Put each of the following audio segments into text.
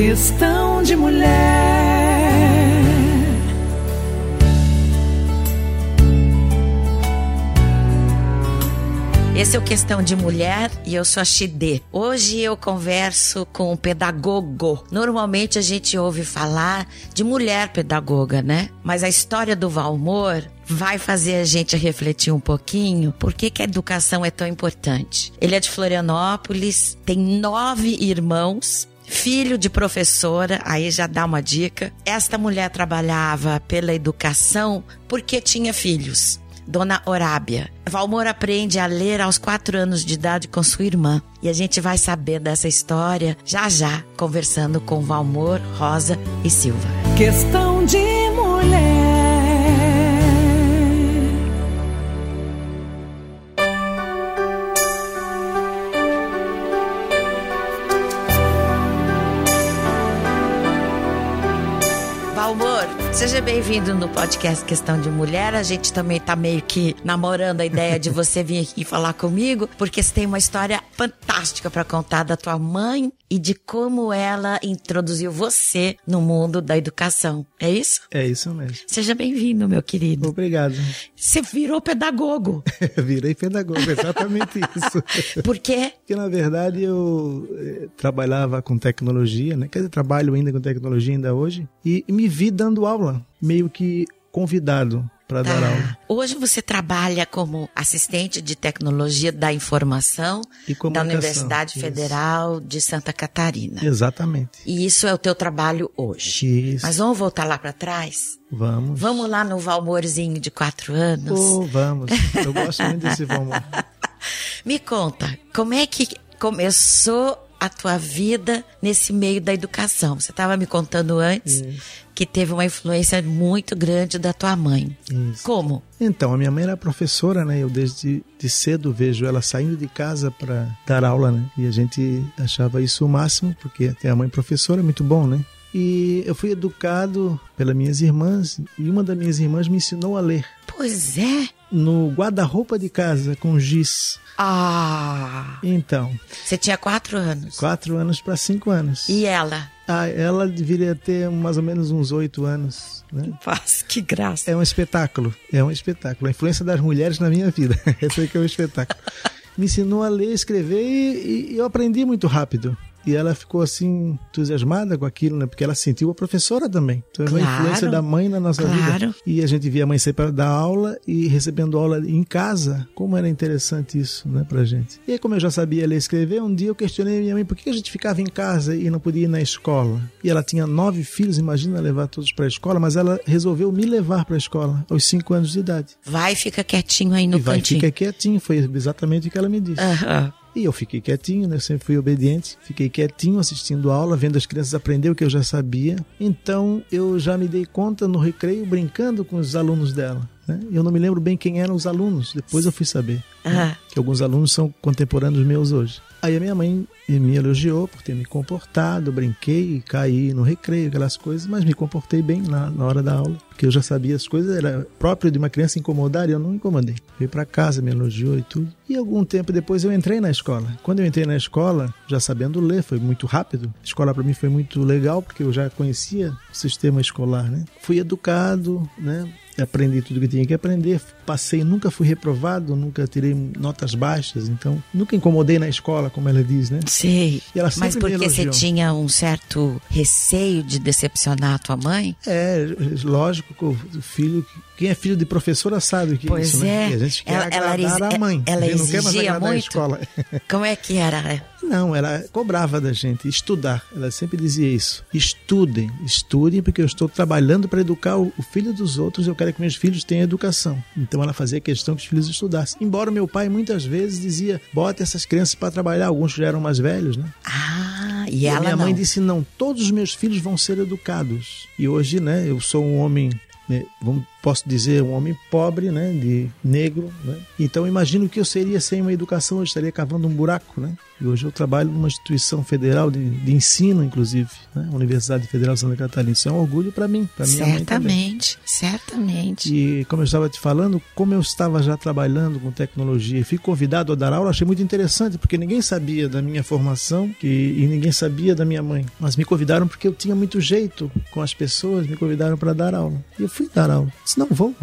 Questão de mulher. Esse é o Questão de Mulher e eu sou a Xidê. Hoje eu converso com um pedagogo. Normalmente a gente ouve falar de mulher pedagoga, né? Mas a história do Valmor vai fazer a gente refletir um pouquinho por que, que a educação é tão importante. Ele é de Florianópolis, tem nove irmãos, filho de professora, aí já dá uma dica. Esta mulher trabalhava pela educação porque tinha filhos. Dona Orábia. Valmor aprende a ler aos quatro anos de idade com sua irmã. E a gente vai saber dessa história já já, conversando com Valmor, Rosa e Silva. Questão de seja bem-vindo no podcast Questão de Mulher. A gente também tá meio que namorando a ideia de você vir aqui falar comigo, porque você tem uma história fantástica para contar da tua mãe e de como ela introduziu você no mundo da educação. É isso? É isso mesmo. Seja bem-vindo, meu querido. Obrigado. Você virou pedagogo. Virei pedagogo, exatamente isso. Por quê? Porque, na verdade, eu eh, trabalhava com tecnologia, né? Quer dizer, trabalho ainda com tecnologia ainda hoje. E me vi dando aula, meio que convidado para dar aula. Tá. Hoje você trabalha como assistente de tecnologia da informação da. Universidade Isso. Federal de Santa Catarina. Exatamente. E isso é o teu trabalho hoje. Isso. Mas vamos voltar lá para trás? Vamos. Vamos lá no Valmorzinho de quatro anos? Oh, vamos. Eu gosto muito desse vamos. Me conta, como é que começou a tua vida nesse meio da educação? Você estava me contando antes que teve uma influência muito grande da tua mãe. Isso. Como? Então, a minha mãe era professora, né? Eu desde de cedo vejo ela saindo de casa para dar aula, né? E a gente achava isso o máximo, porque ter a mãe professora é muito bom, né? E eu fui educado pelas minhas irmãs, e uma das minhas irmãs me ensinou a ler. Pois é. No guarda-roupa de casa, com giz. Ah, Então, você tinha quatro anos. quatro anos para cinco anos. E ela? Ah, ela deveria ter mais ou menos uns oito anos, né? Paz, que graça. É um espetáculo, é um espetáculo. A influência das mulheres na minha vida, esse aí que é um espetáculo. Me ensinou a ler, escrever e, e eu aprendi muito rápido. E ela ficou assim entusiasmada com aquilo, né? Porque ela sentiu a professora também. Então é uma Claro, influência da mãe na nossa claro. vida. E a gente via a mãe para dar aula e recebendo aula em casa. Como era interessante isso, né, pra gente. E aí, como eu já sabia ler e escrever, um dia eu questionei minha mãe por que a gente ficava em casa e não podia ir na escola. E ela tinha nove filhos, imagina levar todos para a escola, mas ela resolveu me levar para a escola aos cinco anos de idade. Vai, fica quietinho aí no e vai, cantinho. fica quietinho, foi exatamente o que ela me disse. Aham. E eu fiquei quietinho, né? Eu sempre fui obediente. Fiquei quietinho assistindo a aula, vendo as crianças aprender o que eu já sabia. Então eu já me dei conta no recreio, brincando com os alunos dela. Né? Eu não me lembro bem quem eram os alunos, depois eu fui saber. Aham. Que alguns alunos são contemporâneos meus hoje. Aí a minha mãe me elogiou por ter me comportado, brinquei, caí no recreio, aquelas coisas, mas me comportei bem na, na hora da aula, porque eu já sabia as coisas, era próprio de uma criança incomodar e eu não incomodei. Veio para casa, me elogiou e tudo. E algum tempo depois eu entrei na escola. Quando eu entrei na escola, já sabendo ler, foi muito rápido. A escola para mim foi muito legal, porque eu já conhecia o sistema escolar, né? Fui educado, né? Aprendi tudo que tinha que aprender, passei, nunca fui reprovado, nunca tirei notas baixas, então nunca incomodei na escola, como ela diz, né? Sei. Mas porque você tinha um certo receio de decepcionar a tua mãe? É, lógico que o filho, quem é filho de professora sabe o que Pois é isso, né? é. E a gente quer Ela- ela a mãe. ela a gente não quer mais exigia muito? escola. Como é que era? Não, ela cobrava da gente estudar. Ela sempre dizia isso. Estudem, estudem, porque eu estou trabalhando para educar o, filho dos outros. Eu quero que meus filhos tenham educação. Então ela fazia questão que os filhos estudassem. Embora meu pai muitas vezes dizia: bota essas crianças para trabalhar. Alguns já eram mais velhos, né? Ah, e, E ela a minha não. mãe disse: não, todos os meus filhos vão ser educados. E hoje, né, eu sou um homem, né, vamos posso dizer, um homem pobre, né, de negro, né? Então imagino que eu seria sem uma educação, eu estaria cavando um buraco, né? E hoje eu trabalho numa instituição federal de, de ensino, inclusive, né? Universidade Federal de Santa Catarina. Isso é um orgulho para mim, para minha. Certamente, certamente. E como eu estava te falando, como eu estava já trabalhando com tecnologia fui convidado a dar aula, achei muito interessante, porque ninguém sabia da minha formação que, e ninguém sabia da minha mãe. Mas me convidaram porque eu tinha muito jeito com as pessoas, me convidaram para dar aula. E eu fui dar aula. Disse, não vou.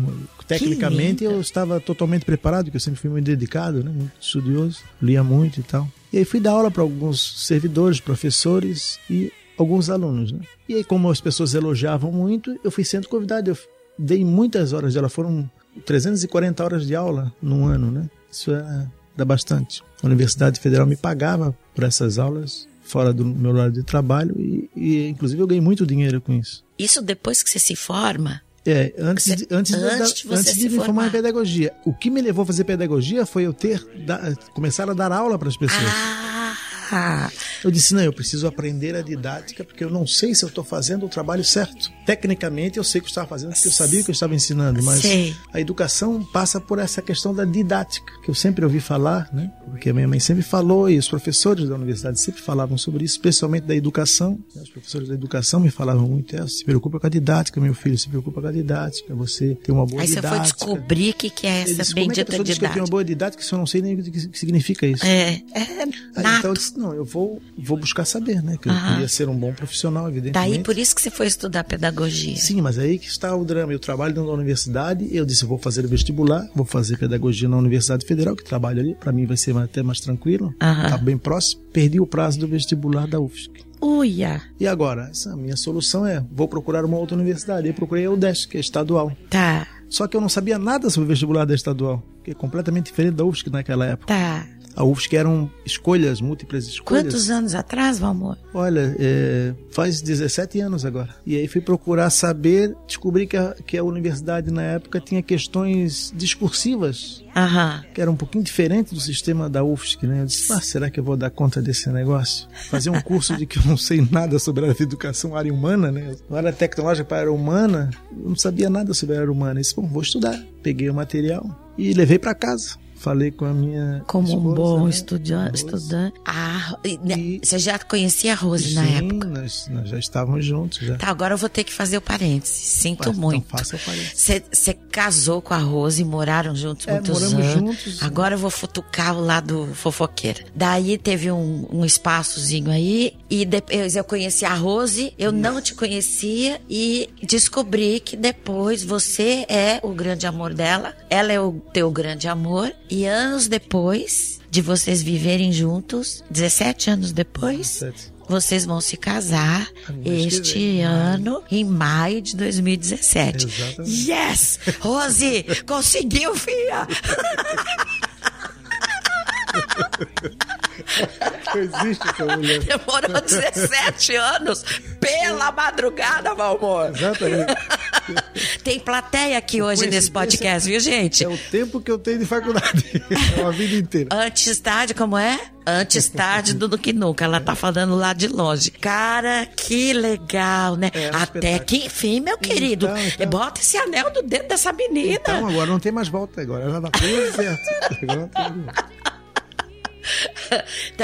Tecnicamente eu estava totalmente preparado, porque eu sempre fui muito dedicado, né? muito estudioso, lia muito e tal. E aí fui dar aula para alguns servidores, professores e alguns alunos. Né? E aí, como as pessoas elogiavam muito, eu fui sendo convidado. Eu dei muitas horas de aula, foram 340 horas de aula num ano. Né? Isso é, dá bastante. A Universidade Federal me pagava por essas aulas fora do meu horário de trabalho e, e inclusive eu ganhei muito dinheiro com isso. Isso depois que você se forma? É, antes, Você- de, antes, de- antes da- de antes de me formar formar. em pedagogia. O que me levou a fazer pedagogia foi eu ter da, começar a dar aula para as pessoas. Ah, Eu disse, não, eu preciso aprender a didática porque eu não sei se eu estou fazendo o trabalho certo. Tecnicamente eu sei que eu estava fazendo porque eu sabia que eu estava ensinando, mas Sei. a educação passa por essa questão da didática, que eu sempre ouvi falar, né? Porque a minha mãe sempre falou e os professores da universidade sempre falavam sobre isso, especialmente da educação. né? Os professores da educação me falavam muito, é, se preocupa com a didática, meu filho, se preocupa com a didática, você tem uma boa aí você didática. foi descobrir o que, que é essa disse, como é que a bendita pessoa diz que eu tenho didática. uma boa didática se eu não sei nem o que significa isso? É, é Aí, nato. então não, eu vou, vou buscar saber, né? Que eu Aham. queria ser um bom profissional, evidentemente. Daí por isso que você foi estudar pedagogia. Sim, mas aí que está o drama. Eu trabalho dentro da universidade, eu disse, vou fazer vestibular, vou fazer pedagogia na Universidade Federal, que trabalho ali, para mim vai ser até mais tranquilo, Aham. tá bem próximo. Perdi o prazo do vestibular da UFSC. Uia, E agora? Essa a minha solução é, vou procurar uma outra universidade. Aí procurei a UDESC, que é estadual. tá, Só que eu não sabia nada sobre o vestibular da estadual, que é completamente diferente da UFSC naquela época. tá. A UFSC eram escolhas, múltiplas escolhas. Quantos anos atrás, Valmor? Olha, é, faz 17 anos agora. E aí fui procurar saber, descobri que a, que a universidade na época tinha questões discursivas, Aham. que era um pouquinho diferente do sistema da UFSC, né? Eu disse, ah, será que eu vou dar conta desse negócio? Fazer um curso de que eu não sei nada sobre a educação área humana, né? Não era tecnológica para a área humana, eu não sabia nada sobre a área humana. Eu disse, bom, vou estudar. Peguei o material e levei para casa. Falei com a minha Como um esposa, bom né? Rose. estudante. Ah, e, né, E- você já conhecia a Rose Sim, na época? Nós, nós já estávamos juntos já. Tá, agora eu vou ter que fazer o parênteses. Sinto Mas, muito. Então faça o parênteses. Você você casou com a Rose e moraram juntos É, muitos moramos anos. juntos. Agora eu vou futucar o lado fofoqueira. Daí teve um, um espaçozinho aí e depois eu conheci a Rose, eu não te conhecia e descobri que depois você é o grande amor dela, ela é o teu grande amor e anos depois de vocês viverem juntos, 17 anos depois, 17. vocês vão se casar este maio. ano, em maio de 2017. Exatamente. Yes! Rose, conseguiu, filha! Existe essa mulher. Demorou 17 anos pela madrugada, amor. Exatamente. Tem plateia aqui hoje nesse podcast, viu, gente? É o tempo que eu tenho de faculdade. É uma vida inteira. Antes tarde, como é? Antes tarde do que nunca. Ela tá falando lá de longe. Cara, que legal, né? É, Até que enfim, meu querido. Então, então. Bota esse anel do dedo dessa menina. Então agora não tem mais volta agora. Já tá tudo certo. Agora não tem mais. Tá,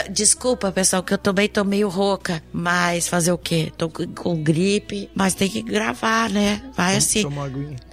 Desculpa, pessoal, que eu também tô meio rouca. Mas fazer o quê? Tô com- gripe, mas tem que gravar, né? Vai assim.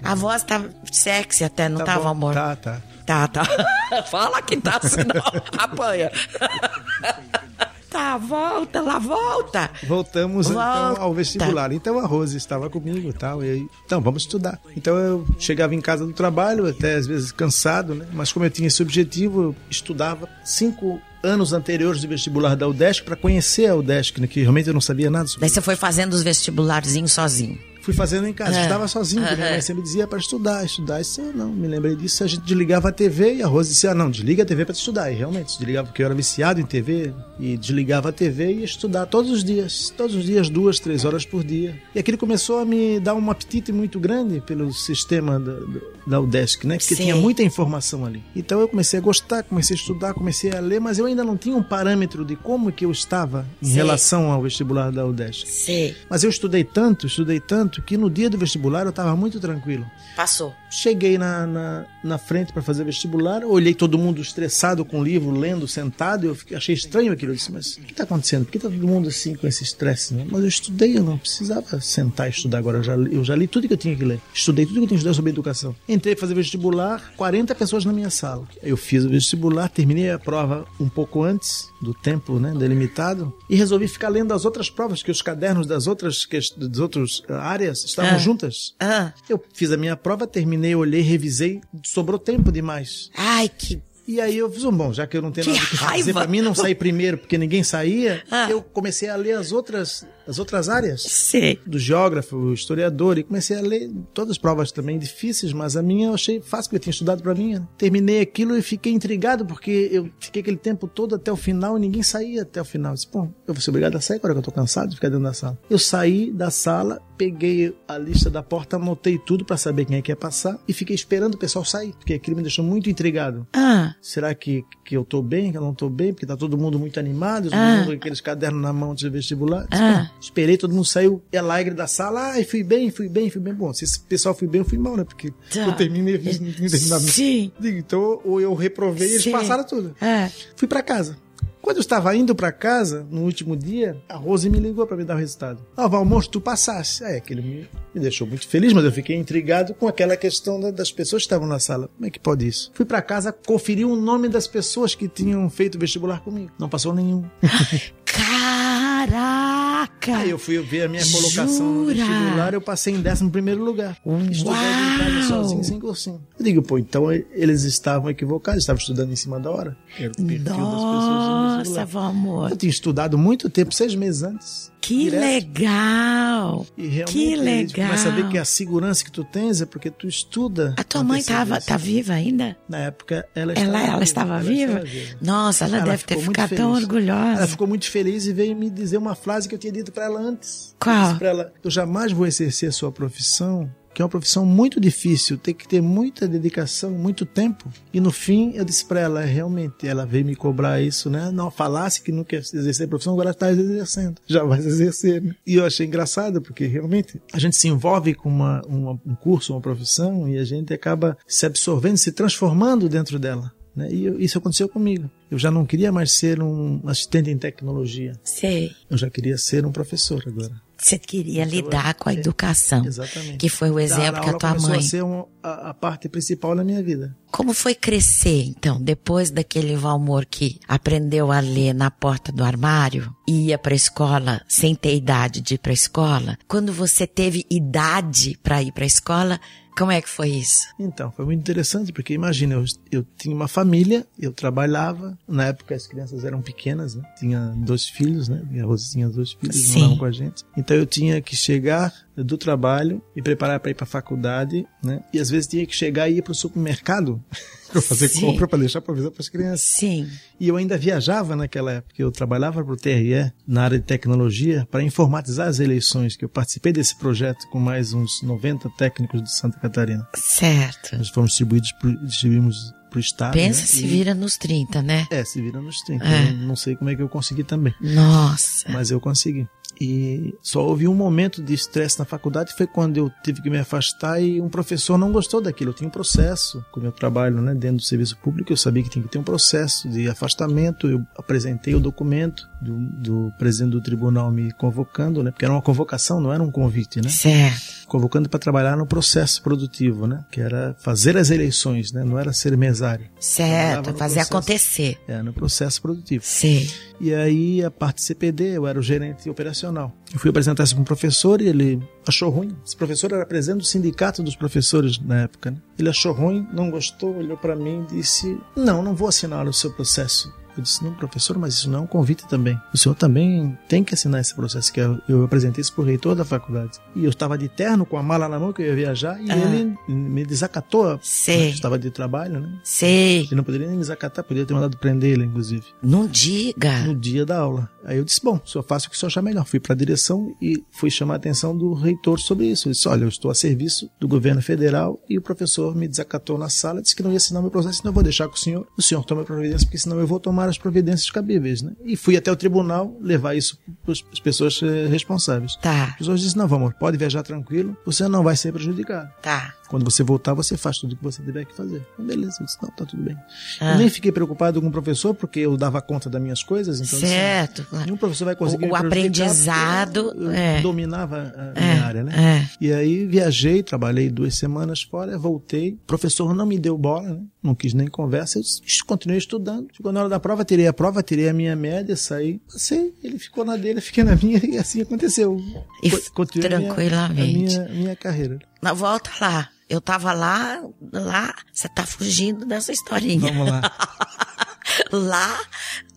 A voz tá sexy até, não Tá tava, bom. amor? Tá, tá. Tá, tá. Fala que tá, senão apanha. tá, volta, lá volta. Voltamos então Volta. ao vestibular. Então a Rose estava comigo e tal. E aí, então, vamos estudar. Então eu chegava em casa do trabalho, até às vezes cansado, né? Mas como eu tinha esse objetivo, eu estudava cinco anos anteriores do vestibular da UDESC para conhecer a UDESC, né? que realmente eu não sabia nada sobre Daí você foi fazendo os vestibularzinhos sozinho. Fui fazendo em casa, É. estava sozinho, porque minha mãe sempre dizia para estudar, estudar. Isso eu não me lembrei disso. A gente desligava a TV e a Rose disse: Ah, não, desliga a TV para estudar. E realmente, desligava porque eu era viciado em TV e desligava a TV e ia estudar todos os dias, todos os dias, duas, três horas por dia. E aquilo começou a me dar um apetite muito grande pelo sistema do, do- da UDESC, né? Porque Sim. tinha muita informação ali. Então eu comecei a gostar, comecei a estudar, comecei a ler, mas eu ainda não tinha um parâmetro de como que eu estava em Sim. relação ao vestibular da UDESC. Sei. Mas eu estudei tanto, estudei tanto, que no dia do vestibular eu estava muito tranquilo. Passou. Cheguei na, na, na frente para fazer vestibular, olhei todo mundo estressado com o livro, lendo, sentado, eu fiquei- achei estranho aquilo. Eu disse, mas o que está acontecendo? Por que está todo mundo assim com esse estresse? né? Mas eu estudei, eu não precisava sentar e estudar agora. Eu já, li- eu já li tudo que eu tinha que ler. Estudei tudo que eu tinha que estudar sobre educação. Entrei para fazer vestibular, 40 pessoas na minha sala. Eu fiz o vestibular, terminei a prova um pouco antes do tempo né, delimitado e resolvi ficar lendo as outras provas, que os cadernos das outras, das outras ah, áreas estavam Ah. juntas. Ah. Eu fiz a minha prova, terminei, olhei, revisei, sobrou tempo demais. Ai, que. E aí eu fiz um bom, já que eu não tenho Que nada que fazer pra mim não sair primeiro porque ninguém saía, Ah. eu comecei a ler as outras, as outras áreas Sei. do geógrafo, historiador, e comecei a ler todas as provas também difíceis, mas a minha eu achei fácil, porque eu tinha estudado para mim. Terminei aquilo e fiquei intrigado, porque eu fiquei aquele tempo todo até o final e ninguém saía até o final. Eu disse, pô, eu vou ser obrigado a sair agora que eu tô cansado de ficar dentro da sala. Eu saí da sala, peguei a lista da porta, anotei tudo para saber quem é que ia passar e fiquei esperando o pessoal sair, porque aquilo me deixou muito intrigado. Ah. Será que, que eu tô bem, que eu não tô bem? Porque tá todo mundo muito animado, todo Ah. mundo com aqueles cadernos na mão de vestibular. Ah. Esperei, todo mundo saiu alegre da sala. Ai, fui bem, fui bem, fui bem. Bom, se esse pessoal fui bem, eu fui mal, né? Porque Tá. eu terminei, eu fiz- não tinha terminado. Sim. Então, ou eu reprovei, eles Sim. passaram tudo. Ah. Fui pra casa. Quando eu estava indo pra casa, no último dia, a Rose me ligou pra me dar o resultado. Ah, Valmor, tu passaste. É, aquele me, me deixou muito feliz, mas eu fiquei intrigado com aquela questão da- das pessoas que estavam na sala. Como é que pode isso? Fui pra casa, conferi o nome das pessoas que tinham feito vestibular comigo. Não passou nenhum. Caraca! Aí eu fui ver a minha colocação no Jura? vestibular, eu passei em 11 primeiro lugar. Estudando em casa sozinho, sem cursinho. Eu digo, pô, então eles estavam equivocados, estavam estudando em cima da hora. Era o perfil das pessoas no Nossa, vó amor. Eu tinha estudado muito tempo, seis meses antes. Que direto. legal! Que legal! começa a ver que a segurança que tu tens é porque tu estuda. A tua mãe tava, tá viva ainda? Na época, ela estava Ela, ela estava viva? Nossa, ela, deve ter ficado tão orgulhosa. Ela ficou muito feliz e veio me dizer uma frase que eu tinha dito pra ela antes. Qual? Eu disse pra ela, eu jamais vou exercer a sua profissão, que é uma profissão muito difícil, tem que ter muita dedicação, muito tempo. E no fim, eu disse pra ela, realmente, ela veio me cobrar isso, né? Não falasse que não quer exercer a profissão, agora está exercendo. Já vai exercer. né? E eu achei engraçado, porque realmente a gente se envolve com uma, uma- um curso, uma profissão, e a gente acaba se absorvendo, se transformando dentro dela. Né? E eu- isso aconteceu comigo. Eu já não queria mais ser um assistente em tecnologia. Sei. Eu já queria ser um professor agora. Você queria Então, lidar com a é, educação. Exatamente. Que foi o exemplo que a tua mãe. a ser um- a, a parte principal na minha vida. Como foi crescer, então, depois daquele Valmor que aprendeu a ler na porta do armário e ia pra escola sem ter idade de ir pra escola? Quando você teve idade pra ir pra escola, como é que foi isso? Então, foi muito interessante, porque imagina, eu, eu tinha uma família, eu trabalhava, na época as crianças eram pequenas, né? Tinha dois filhos, né? Minha Rose tinha dois filhos, Sim. moravam com a gente. Então eu tinha que chegar do trabalho, me preparar para ir para a faculdade, né? E às vezes tinha que chegar e ir para o supermercado para fazer Sim. compra, para deixar provisão para as crianças. Sim. E eu ainda viajava naquela época, eu trabalhava para o TRE na área de tecnologia para informatizar as eleições, que eu participei desse projeto com mais uns 90 técnicos de Santa Catarina. Certo. Nós fomos distribuídos pro, distribuímos para o Estado. Pensa né? se E- vira nos 30, né? É, se vira nos 30. É. Não sei como é que eu consegui também, Nossa. mas eu consegui. E só houve um momento de estresse na faculdade, foi quando eu tive que me afastar e um professor não gostou daquilo. Eu tinha um processo com o meu trabalho né, dentro do serviço público, eu sabia que tinha que ter um processo de afastamento. Eu apresentei o documento do, do presidente do tribunal me convocando, né, porque era uma convocação, não era um convite, né? Certo. Convocando para trabalhar no processo produtivo, né? Que era fazer as eleições, né? Não era ser mesário. Certo. Fazer processo. acontecer. É, no processo produtivo. Sei. E aí, a parte CPD, eu era o gerente operacional. Eu fui apresentar isso para um professor e ele achou ruim. Esse professor era presidente do sindicato dos professores na época. Né? Ele achou ruim, não gostou, olhou para mim e disse: Não, não vou assinar o seu processo. Eu disse: Não, professor, mas isso não é um convite também. O senhor também tem que assinar esse processo. Que eu, eu apresentei isso para o reitor da faculdade. E eu estava de terno, com a mala na mão, que eu ia viajar, e Ah. ele me desacatou. Sei. Eu estava de trabalho, né? Sei. Ele não poderia nem me desacatar, poderia ter mandado prender ele, inclusive Não diga. no dia da aula. Aí eu disse, bom, só faço o que o senhor achar melhor. Fui para a direção e fui chamar a atenção do reitor sobre isso. Ele disse, olha, eu estou a serviço do governo federal e o professor me desacatou na sala, disse que não ia assinar meu processo, não vou deixar com o senhor. O senhor toma providência, porque senão eu vou tomar as providências cabíveis, né? E fui até o tribunal levar isso para as pessoas eh, responsáveis. Tá, As pessoas disseram, não, vamos, pode viajar tranquilo, você não vai ser prejudicado. tá. Quando você voltar, você faz tudo o que você tiver que fazer. Então, beleza, eu disse, não, tá tudo bem. Ah. Eu nem fiquei preocupado com o professor, porque eu dava conta das minhas coisas, então... assim, Certo. Nenhum professor vai conseguir O- o aprendizado, é. dominava a minha área, né? É. E aí viajei, trabalhei duas semanas fora, voltei. O professor não me deu bola, né? Não quis nem conversa. Eu continuei estudando. Chegou na hora da prova, tirei a prova, tirei a minha média, saí. Passei, ele ficou na dele, fiquei na minha e assim aconteceu. E Co- continuei a minha- tranquilamente. A minha, minha carreira. Na volta lá. Eu tava lá, lá, você tá fugindo dessa historinha. Vamos lá. lá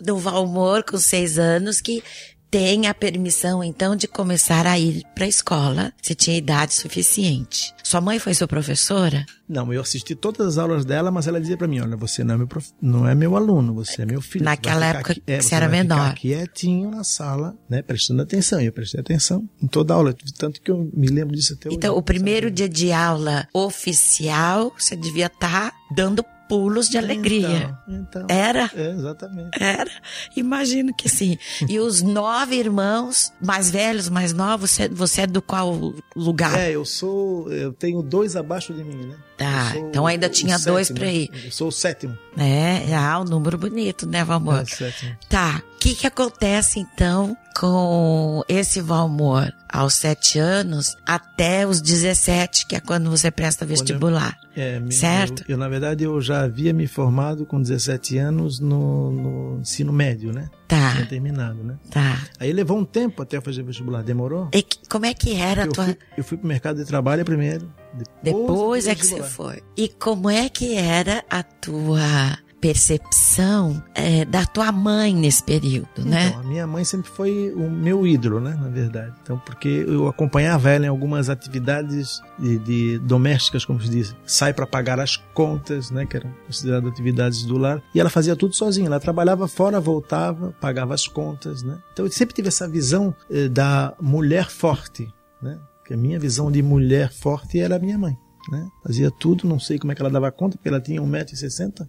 no Valmor, com seis anos, que tem a permissão, então, de começar a ir pra escola. Você tinha idade suficiente. Sua mãe foi sua professora? Não, eu assisti todas as aulas dela, mas ela dizia pra mim, olha, você não é meu, prof... não é meu aluno, você é meu filho. Naquela época qui- que você era menor. quietinho na sala, né, prestando atenção. E eu prestei atenção em toda a aula, tanto que eu me lembro disso até hoje. Então, o primeiro dia de aula oficial, você devia estar dando pulos de alegria. Então, então. Era? É, exatamente. Era. Imagino que sim. E os nove irmãos, mais velhos, mais novos, você, você é do qual lugar? É, eu sou, eu tenho dois abaixo de mim, né? Tá, então ainda o- o tinha dois sétimo, pra né? ir. Eu sou o sétimo. É, ah, um número bonito, né, Valmor? É, o sétimo. Tá. O que que acontece então com esse Valmor aos sete anos até os 17, que é quando você presta vestibular? É, me- Certo. Eu, eu, na verdade, eu já havia me formado com 17 anos no, no ensino médio, né? Tá, Tinha terminado, né? tá. Aí levou um tempo até eu fazer vestibular. Demorou? E que- como é que era a Eu tua... fui, eu fui pro mercado de trabalho primeiro. Depois eu é que você foi. E como é que era a tua percepção é, da tua mãe nesse período, né? Então, a minha mãe sempre foi o meu ídolo, né? Na verdade. Então, porque eu acompanhava ela em algumas atividades de, de domésticas, como se diz. Sai para pagar as contas, né? Que eram consideradas atividades do lar. E ela fazia tudo sozinha. Ela trabalhava fora, voltava, pagava as contas, né? Então, eu sempre tive essa visão eh, da mulher forte, né? Que a minha visão de mulher forte era a minha mãe. Né? Fazia tudo, não sei como é que ela dava conta, porque ela tinha 1,60m, né?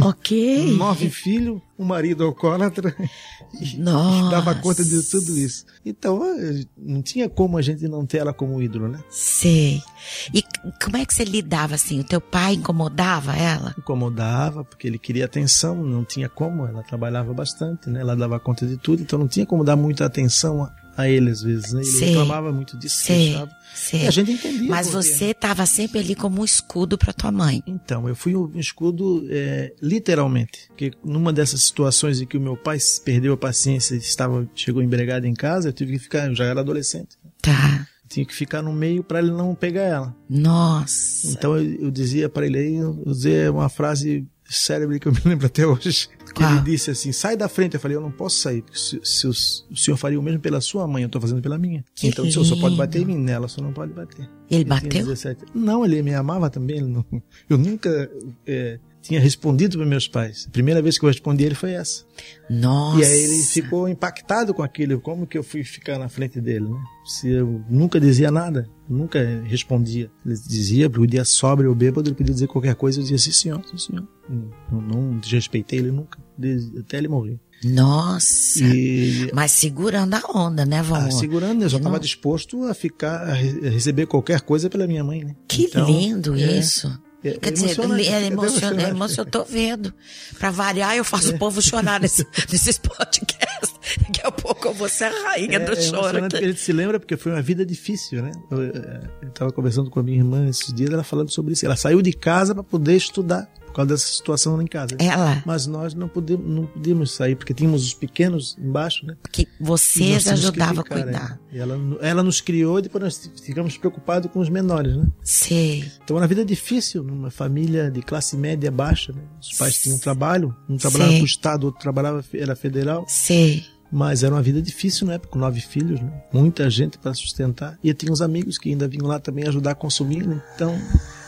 Ok. nove filhos, um marido alcoólatra, e Nossa. dava conta de tudo isso. Então, eh, não tinha como a gente não ter ela como ídolo, né? Sei. E como é que você lidava assim? O teu pai incomodava ela? Incomodava, porque ele queria atenção, não tinha como, ela trabalhava bastante, né? Ela dava conta de tudo, então não tinha como dar muita atenção a, ele às vezes, né? Ele Sei. reclamava muito disso, Sei. queixava. Sei. E a gente entendia. Mas você né? estava sempre ali como um escudo para tua mãe. Então, eu fui um escudo é, literalmente. Porque numa dessas situações em que o meu pai perdeu a paciência e estava, chegou embregado em casa, eu tive que ficar, eu já era adolescente. Tá. Tinha que ficar no meio para ele não pegar ela. Nossa. Então eu, eu dizia para ele aí, eu usei uma frase célebre que eu me lembro até hoje. Que Qual? ele disse assim: sai da frente. Eu falei: eu não posso sair, se, se o, o senhor faria o mesmo pela sua mãe, eu estou fazendo pela minha. Que então o senhor só pode lindo. bater em mim, nela só não pode bater. Ele tinha bateu? 17. Não, ele me amava também. ele não- eu nunca é, tinha respondido para meus pais. A primeira vez que eu respondi ele foi essa. Nossa. E aí ele ficou impactado com aquilo. Como que eu fui ficar na frente dele, né? Se eu nunca dizia nada, nunca respondia. Ele dizia, o dia sóbrio ou bêbado, ele podia dizer qualquer coisa, eu dizia sim senhor, sim senhor. Eu não desrespeitei ele nunca, até ele morrer. Nossa. E Mas segurando a onda, né, ah, Valmor? segurando, eu já Eu não- estava disposto a ficar, a receber qualquer coisa pela minha mãe, né? Que Então, lindo é, isso. É Quer dizer, é é emocionante, é emocionante. eu tô vendo. Pra variar, eu faço o povo chorar nesse, nesses podcasts. Daqui a pouco eu vou ser a rainha do é choro aqui. gente se lembra porque foi uma vida difícil, né? Eu, eu tava conversando com a minha irmã esses dias, ela falando sobre isso. Ela saiu de casa para poder estudar causa dessa situação lá em casa. Ela, Mas nós não podemos, não podíamos sair porque tínhamos os pequenos embaixo, né? que E vocês ajudavam a cuidar. né? E ela, ela nos criou e depois nós ficamos preocupados com os menores, né? Sei. Então uma vida difícil numa família de classe média baixa, né? Os pais tinham trabalho, um trabalhava para o estado, outro trabalhava era federal. Sei. Mas era uma vida difícil na época, com nove filhos, né? muita gente para sustentar. E eu tinha uns amigos que ainda vinham lá também ajudar a consumir, né? então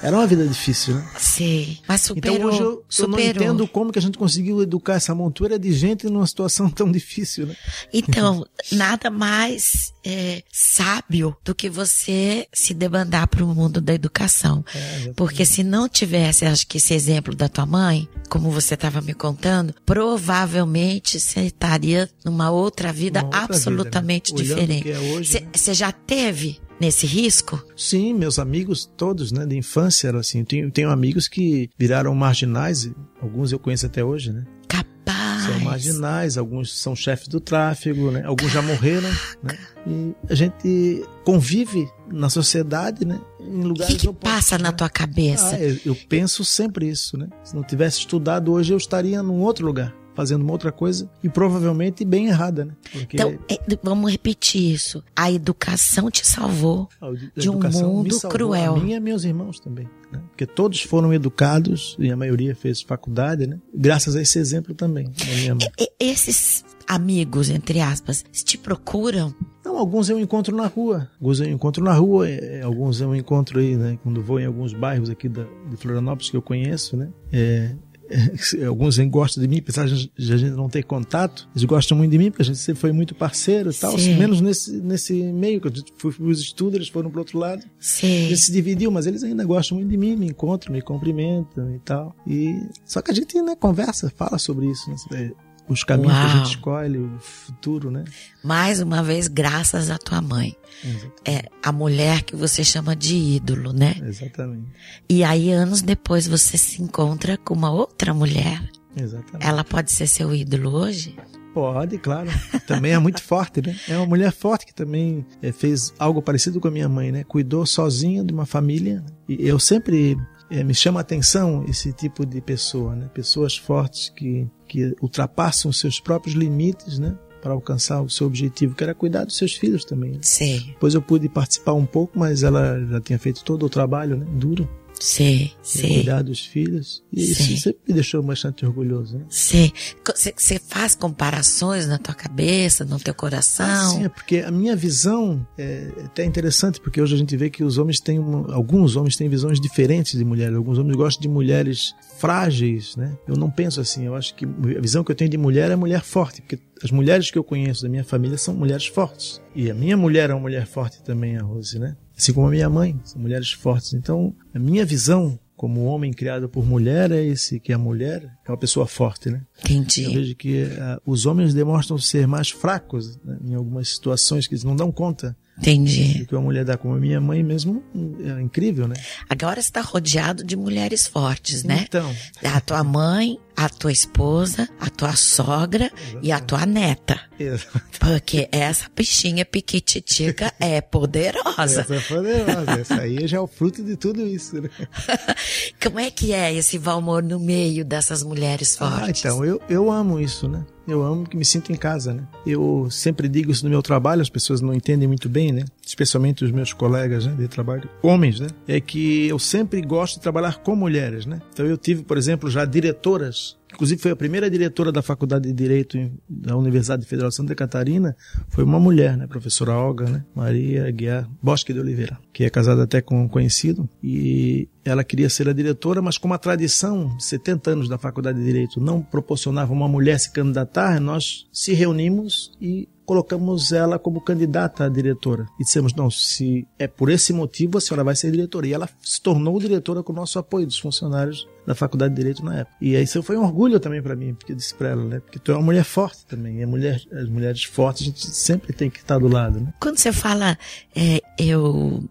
Era uma vida difícil, né? Sei. Mas superou. Então hoje eu, eu não entendo como que a gente conseguiu educar essa montura de gente numa situação tão difícil, né? Então, nada mais é, sábio do que você se debandar para o mundo da educação. É, Porque se não tivesse, acho que esse exemplo da tua mãe, como você estava me contando, provavelmente você estaria numa outra vida Uma outra absolutamente vida, né? O diferente. que é hoje, Você né? você já teve nesse risco? Sim, meus amigos todos, né, de infância eram assim. Tenho, tenho amigos que viraram marginais, alguns eu conheço até hoje, né? Capaz. São marginais, alguns são chefes do tráfego, né? Alguns já morreram, né? E a gente convive na sociedade, né? Em O lugares que, que opostos, passa na né? tua cabeça? Ah, eu, eu penso sempre isso, né? Se não tivesse estudado hoje, eu estaria num outro lugar, fazendo uma outra coisa e provavelmente bem errada, né? Porque Então, é, vamos repetir isso. A educação te salvou. de um mundo cruel. A minha e meus irmãos também, né? Porque todos foram educados e a maioria fez faculdade, né? Graças a esse exemplo também da minha mãe. E- esses amigos, entre aspas, te procuram? Não, alguns eu encontro na rua. Alguns eu encontro na rua, é, alguns eu encontro aí, né? Quando vou em alguns bairros aqui da, de Florianópolis que eu conheço, né? É, é, alguns gostam de mim, apesar de a gente- a não ter contato. Eles gostam muito de mim, porque a gente sempre foi muito parceiro e tal. Sim. Menos nesse, nesse meio, que eu fui para os estudos, eles foram pro outro lado. A Sei. gente se dividiu, mas eles ainda gostam muito de mim, me encontram, me cumprimentam e tal. E só que a gente né, conversa, fala sobre isso, né? Os caminhos que a Uau. gente escolhe, o futuro, né? Mais uma vez, graças à tua mãe. É a mulher que você chama de ídolo, né? Exatamente. E aí, anos depois, você se encontra com uma outra mulher. Exatamente. Ela pode ser seu ídolo hoje? Pode, claro. Também é muito forte, né? É uma mulher forte que também eh, fez algo parecido com a minha mãe, né? Cuidou sozinha de uma família. E eu sempre eh, me chama a atenção esse tipo de pessoa, né? Pessoas fortes que, que ultrapassam os seus próprios limites, né? Para alcançar o seu objetivo, que era cuidar dos seus filhos também. né? Sei, Depois eu pude participar um pouco, mas ela já tinha feito todo o trabalho, né? Duro. De sei. Cuidar dos filhos. E Sim. isso sempre me deixou bastante orgulhoso, né? Sei. Você faz comparações na tua cabeça, no teu coração? Ah, sim, é porque a minha visão é até interessante, porque hoje a gente vê que os homens têm, uma- alguns homens têm visões diferentes de mulheres. Alguns homens gostam de mulheres frágeis, né? Eu não penso assim. Eu acho que a visão que eu tenho de mulher é mulher forte, porque as mulheres que eu conheço da minha família são mulheres fortes. E a minha mulher é uma mulher forte também, a Rose, né? Assim como a minha mãe, são mulheres fortes. Então, a minha visão como homem criado por mulher é esse, que a mulher é uma pessoa forte, né? Eu Entendi. vejo que ah, os homens demonstram ser mais fracos né, em algumas situações que eles não dão conta Entendi. do que uma mulher dá, como a minha mãe mesmo, é incrível, né? Agora está rodeado de mulheres fortes, né? Então, A tua mãe, a tua esposa, a tua sogra e a tua neta. essa Porque essa bichinha piquititica é poderosa. essa é poderosa, essa aí já é o fruto de tudo isso, né? Como é que é esse Valmor no meio dessas mulheres Ah, fortes? então, eu, eu amo isso, né? Eu amo que me sinto em casa, né? Eu sempre digo isso no meu trabalho, as pessoas não entendem muito bem, né? Especialmente os meus colegas né, de trabalho, homens, né? É que eu sempre gosto de trabalhar com mulheres, né? Então eu tive, por exemplo, já diretoras Inclusive foi a primeira diretora da Faculdade de Direito da Universidade Federal de Santa Catarina, foi uma mulher, né, professora Olga, né, Maria Guiar Bosque de Oliveira, que é casada até com um conhecido, e ela queria ser a diretora, mas como a tradição, 70 anos da Faculdade de Direito, não proporcionava uma mulher se candidatar, nós se reunimos e colocamos ela como candidata a diretora. E dissemos, não, se é por esse motivo, a senhora vai ser diretora. E ela se tornou diretora com o nosso apoio dos funcionários da Faculdade de Direito na época. E isso foi um orgulho também para mim, porque eu disse para ela, né? Porque tu é uma mulher forte também. E mulher, as mulheres fortes, a gente sempre tem que estar do lado, né? Quando você fala, é, eu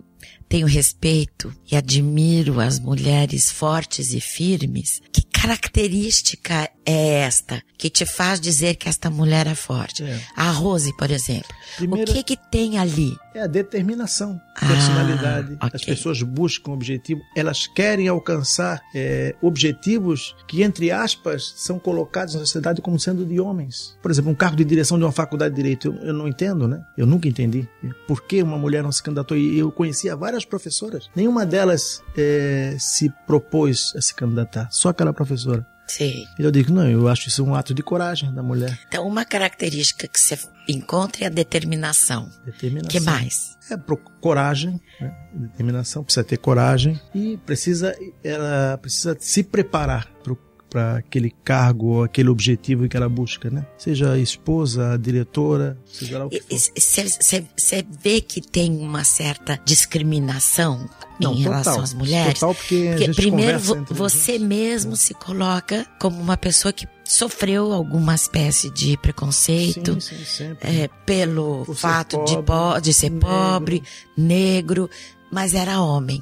tenho respeito e admiro as mulheres fortes e firmes, que característica é esta que te faz dizer que esta mulher é forte? É. A Rose, por exemplo. Primeiro- O que que tem ali? É a determinação, Ah, personalidade. ok. As pessoas buscam objetivo, elas querem alcançar é, objetivos que, entre aspas, são colocados na sociedade como sendo de homens. Por exemplo, um cargo de direção de uma faculdade de direito, eu, eu não entendo, né? Eu nunca entendi. Por que uma mulher não se candidatou? E eu conhecia várias professoras. Nenhuma delas é, se propôs a se candidatar. Só aquela professora. Sim. E eu digo, não, eu acho isso um ato de coragem da mulher. Então, uma característica que você encontra é a determinação. Determinação. que mais? É coragem, né? determinação, precisa ter coragem e precisa, ela precisa se preparar para aquele cargo ou aquele objetivo que ela busca, né? Seja a esposa, a diretora, seja lá o que. Você vê que tem uma certa discriminação Não, em total, relação às mulheres? Total, porque, a Porque gente primeiro você gente. mesmo se coloca como uma pessoa que sofreu alguma espécie de preconceito. Sim, sim, é, pelo Por fato de, pobre, po- de ser negro. pobre, negro, mas era homem.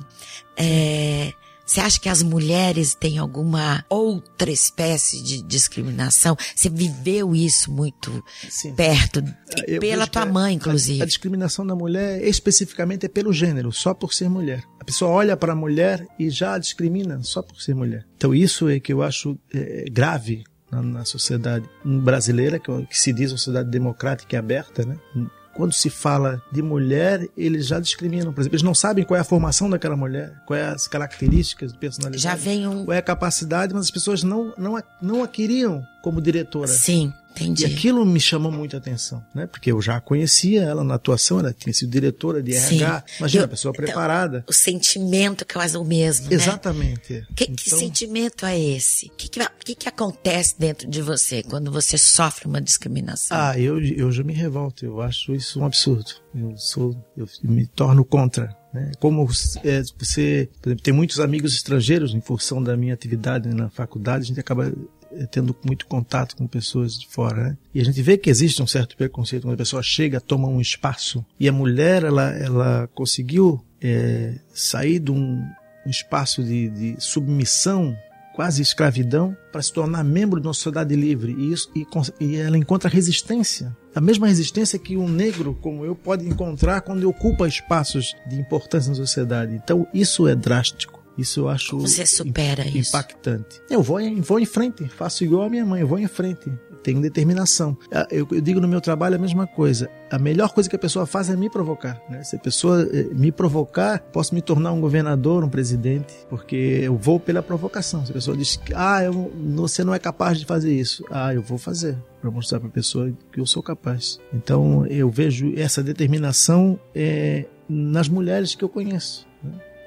É, Você acha que as mulheres têm alguma outra espécie de discriminação? Você viveu isso muito Sim. perto, Eu pela tua a- mãe, a- inclusive. A, discriminação da mulher especificamente é pelo gênero, só por ser mulher. A pessoa olha para a mulher e já a discrimina só por ser mulher. Então isso é que eu acho é, grave na, na sociedade brasileira, que, que se diz uma sociedade democrática e aberta, né? Quando se fala de mulher, eles já discriminam. Por exemplo, eles não sabem qual é a formação daquela mulher, quais as características de personalidade. Já vem um. Qual é a capacidade, mas as pessoas não, não, a- não a queriam como diretora. Sim, E entendi. aquilo me chamou muita atenção, né? Porque eu já conhecia ela na atuação, ela tinha sido diretora de Sim. RH. Imagina, Eu- pessoa então, preparada. O sentimento que é quase o mesmo, né? Exatamente. Que, que Então, sentimento é esse? O que, que, que que acontece dentro de você quando você sofre uma discriminação? Ah, eu, eu já me revolto, eu acho isso um absurdo. Eu sou, eu me torno contra. Né? Como é, você, por exemplo, tem muitos amigos estrangeiros em função da minha atividade na faculdade, a gente acaba tendo muito contato com pessoas de fora, né? E a gente vê que existe um certo preconceito quando a pessoa chega, toma um espaço. E a mulher ela, ela conseguiu é, sair de um, um espaço de, de submissão quase escravidão para se tornar membro de uma sociedade livre. E, isso, e, e ela encontra resistência. A mesma resistência que um negro como eu pode encontrar quando ocupa espaços de importância na sociedade. Então isso é drástico isso eu acho você supera im- isso? impactante eu vou em, vou em frente faço igual a minha mãe eu vou em frente tenho determinação Ah, eu, eu digo no meu trabalho a mesma coisa a melhor coisa que a pessoa faz é me provocar né? se a pessoa eh, me provocar posso me tornar um governador um presidente porque eu vou pela provocação se a pessoa diz que ah eu, você não é capaz de fazer isso ah eu vou fazer para mostrar para a pessoa que eu sou capaz então eu vejo essa determinação eh, nas mulheres que eu conheço?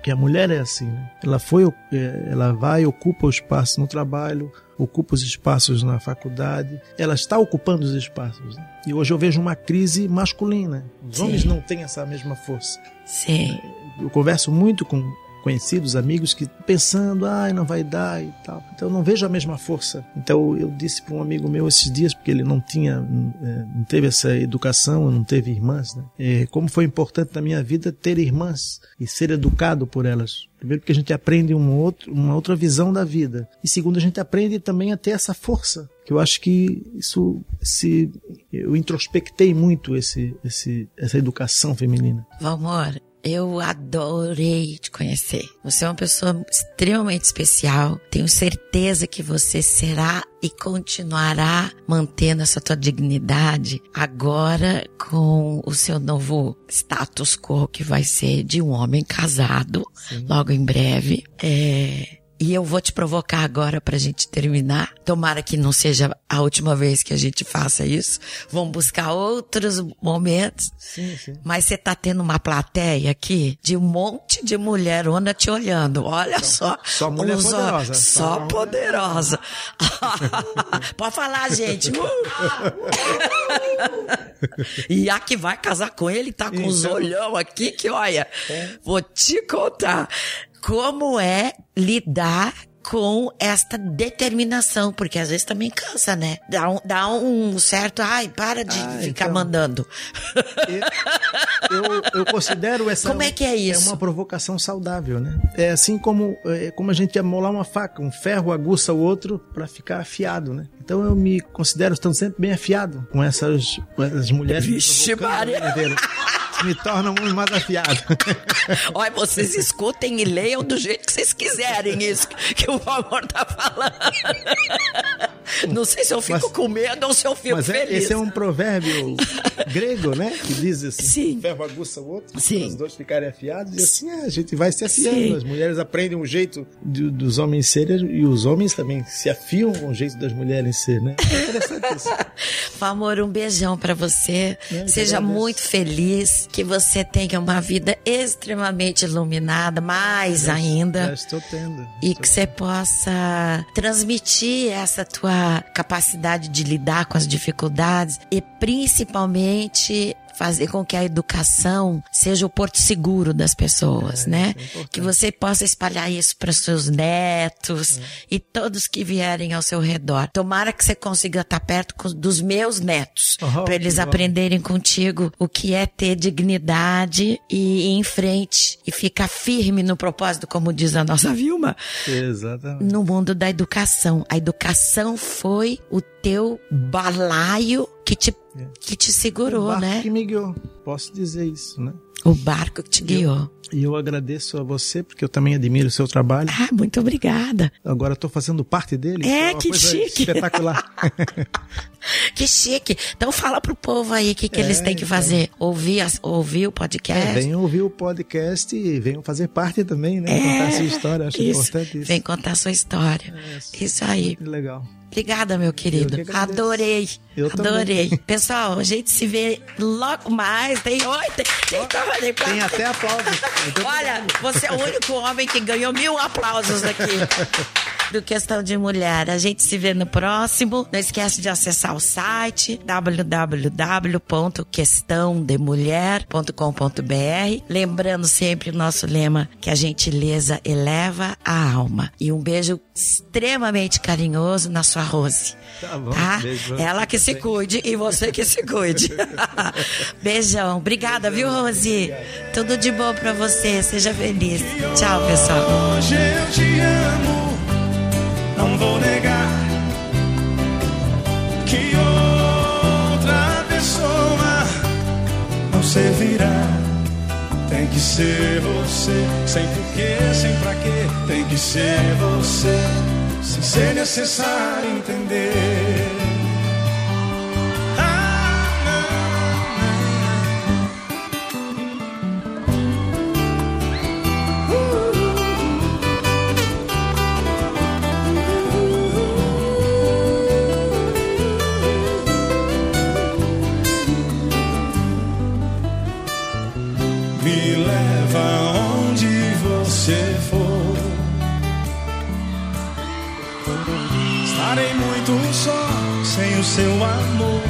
Que a mulher é assim, né? ela foi, eh, ela vai, ocupa o espaço no trabalho, ocupa os espaços na faculdade, ela está ocupando os espaços. né? E hoje eu vejo uma crise masculina. Os Sim. homens não têm essa mesma força. Sim. Eu converso muito com conhecidos, amigos que pensando, ai, não vai dar e tal. Então eu não vejo a mesma força. Então eu disse para um amigo meu esses dias, porque ele não tinha, eh, não teve essa educação, não teve irmãs, né? Eh, como foi importante na minha vida ter irmãs e ser educado por elas. Primeiro porque a gente aprende um outro, uma outra visão da vida. E segundo, a gente aprende também a ter essa força. Que eu acho que isso se eu introspectei muito esse, esse essa educação feminina. Valmor, eu adorei te conhecer. Você é uma pessoa extremamente especial. Tenho certeza que você será e continuará mantendo essa tua dignidade agora com o seu novo status quo que vai ser de um homem casado logo em breve. É, e eu vou te provocar agora pra gente terminar. Tomara que não seja a última vez que a gente faça isso. Vamos buscar outros momentos. Sim, sim. Mas você tá tendo uma plateia aqui de um monte de mulherona te olhando. Olha só. só mulher Os poderosa. Só Só mulher poderosa. Pode falar, gente. e a que vai casar com ele tá com os Então. olhão aqui que, olha, vou te contar como é lidar com esta determinação, porque às vezes também cansa, né? Dá um, dá um certo, ai, para de Ah, ficar então. mandando. eu, eu considero essa Como é que é isso? é uma provocação saudável, né? É assim como é, como a gente amolar uma faca, um ferro aguça o outro para ficar afiado, né? Então eu me considero estando sempre bem afiado com essas, com essas mulheres me Vixe, Maria. me tornam muito mais afiado. Olha, vocês escutem e leiam do jeito que vocês quiserem isso que o amor tá falando. Não sei se eu fico Mas- com medo ou se eu fico Mas é- feliz. esse é um provérbio grego, né? Que diz assim: um ferro aguça o outro, Sim. os dois ficarem afiados, e assim é, a gente vai se afiando. Sim. As mulheres aprendem um jeito de- dos homens serem e os homens também se afiam com o jeito das mulheres ser, né? É interessante isso. Amor, um beijão pra você. Que Seja agradeço. muito feliz, que você tenha uma vida extremamente iluminada, mais Já ainda. estou tendo. E que você possa transmitir essa tua capacidade de lidar com as dificuldades e principalmente fazer com que a educação seja o porto seguro das pessoas, né? isso é que você possa espalhar isso para seus netos É. e todos que vierem ao seu redor. Tomara que você consiga estar perto dos meus netos, Oh, para eles aprenderem contigo o que é ter dignidade e ir em frente e ficar firme no propósito, como diz a nossa Vilma, Exatamente. no mundo da educação. A educação foi o teu balaio que te, que te O segurou, barco né? que me guiou. Posso dizer isso, né? O barco que te guiou. E eu agradeço a você, porque eu também admiro o seu trabalho. Ah, muito obrigada. Agora estou fazendo parte dele. É, uma que coisa chique. Espetacular. Que chique. Então fala pro povo aí o que, que É, eles têm que então. fazer. Ouvir, as- ouvir o É, podcast. venham ouvir o podcast e venham fazer parte também, né? Contar a sua história. Acho É, isso. importante isso. Vem contar a sua história. É, Isso aí. Que legal. Obrigada, meu querido. que agradeço. Adorei. Eu Adorei. Pessoal, a gente se vê logo mais. Tem oi, tem, tem, tem, Tem até aplausos. Então, Olha, você é o único homem que ganhou mil aplausos aqui. Do Questão de Mulher. A gente se vê no próximo. Não esquece de acessar o site www.questãodemulher.com.br. Lembrando sempre o nosso lema que a gentileza eleva a alma. E um beijo extremamente carinhoso na sua Rose. Tá bom. Tá? Beijo. Ela que se cuide e você que se cuide. Beijão. Obrigada, viu, Rose? Tudo de bom pra você. Seja feliz. Tchau, pessoal. Hoje eu te amo, não vou negar que outra pessoa não servirá. Tem que ser você, sem porquê, sem pra quê. Tem que ser você, sem ser necessário entender. Seu amor.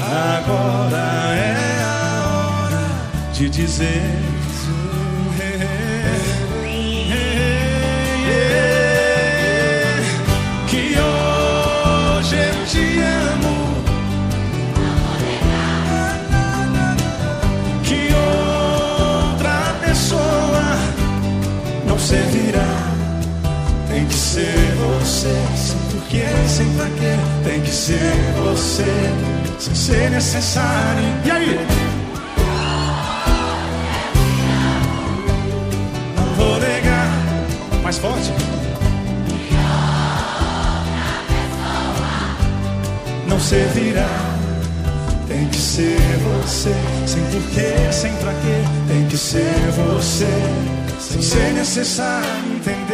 Agora é a hora de dizer. Você, porquê, sem pra quê. Tem que ser você, sem ser necessário. E aí? Não vou negar, mais forte. Não servirá. Tem que ser você, sem porquê, sem pra quê. Tem que ser você, sem ser necessário entender.